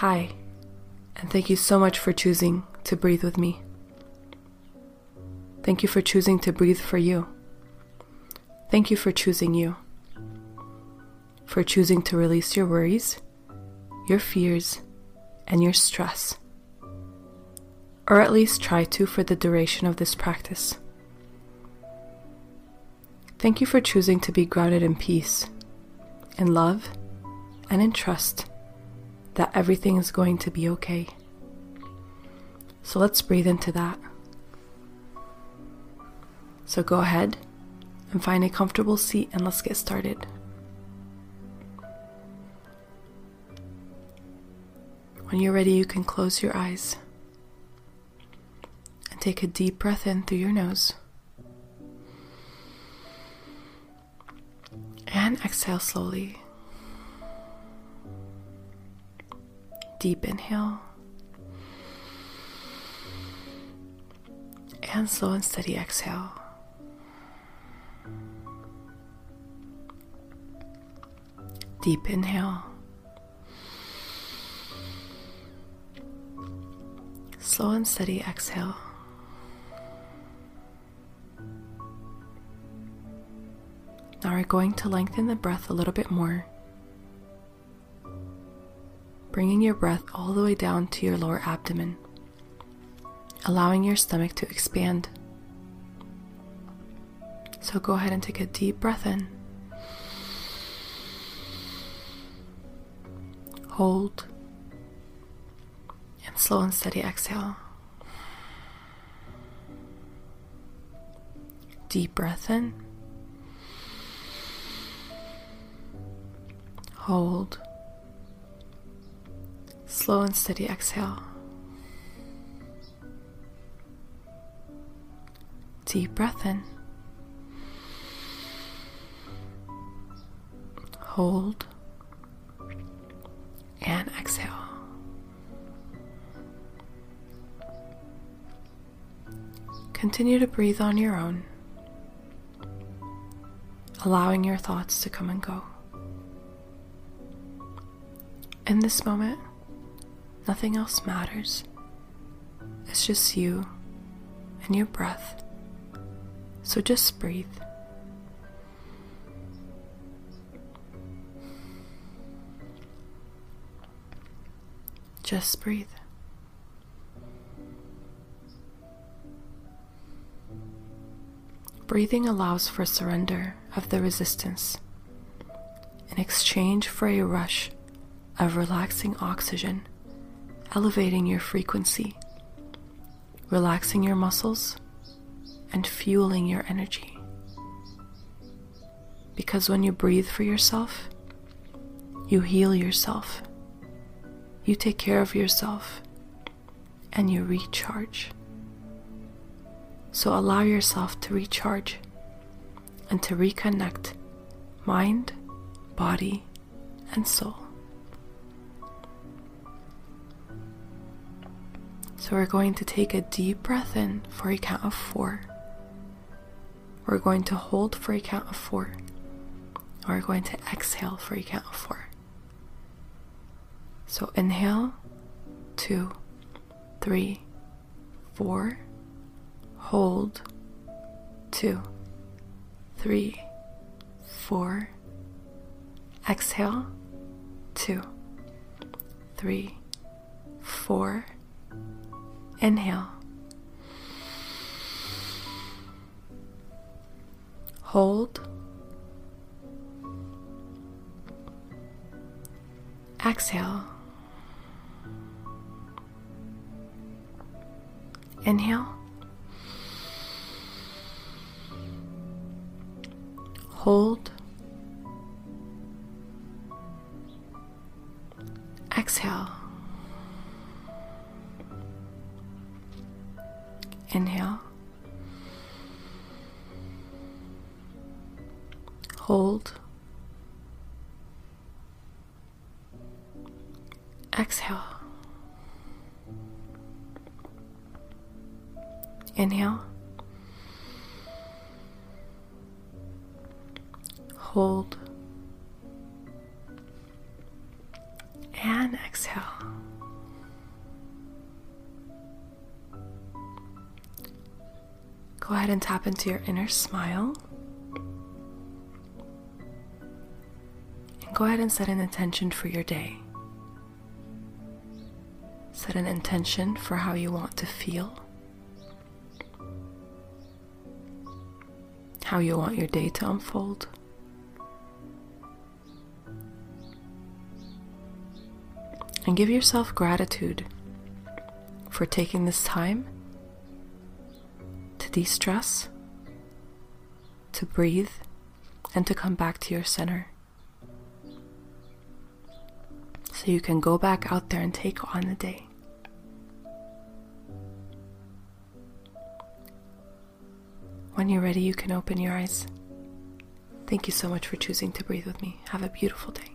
Hi, and thank you so much for choosing to breathe with me. Thank you for choosing to breathe for you. Thank you for choosing you. For choosing to release your worries, your fears, and your stress. Or at least try to for the duration of this practice. Thank you for choosing to be grounded in peace, in love, and in trust that everything is going to be okay. So let's breathe into that. So go ahead and find a comfortable seat and let's get started. When you're ready, you can close your eyes and take a deep breath in through your nose. And exhale slowly. Deep inhale. And slow and steady exhale. Deep inhale. Slow and steady exhale. Now we're going to lengthen the breath a little bit more bringing your breath all the way down to your lower abdomen, allowing your stomach to expand. So go ahead and take a deep breath in. Hold. And slow and steady exhale. Deep breath in. Hold Slow and steady exhale. Deep breath in. Hold and exhale. Continue to breathe on your own, allowing your thoughts to come and go. In this moment, Nothing else matters. It's just you and your breath. So just breathe. Just breathe. Breathing allows for surrender of the resistance in exchange for a rush of relaxing oxygen elevating your frequency, relaxing your muscles, and fueling your energy. Because when you breathe for yourself, you heal yourself, you take care of yourself, and you recharge. So allow yourself to recharge and to reconnect mind, body, and soul. So we're going to take a deep breath in for a count of four. We're going to hold for a count of four. We're going to exhale for a count of four. So inhale, two, three, four. Hold, two, three, four. Exhale, two, three, four Inhale. Hold. Exhale. Inhale. Hold. Inhale. Hold. Exhale. Inhale. Hold. And exhale. Ahead and tap into your inner smile. And go ahead and set an intention for your day. Set an intention for how you want to feel, how you want your day to unfold. And give yourself gratitude for taking this time de stress, to breathe, and to come back to your center. So you can go back out there and take on the day. When you're ready, you can open your eyes. Thank you so much for choosing to breathe with me. Have a beautiful day.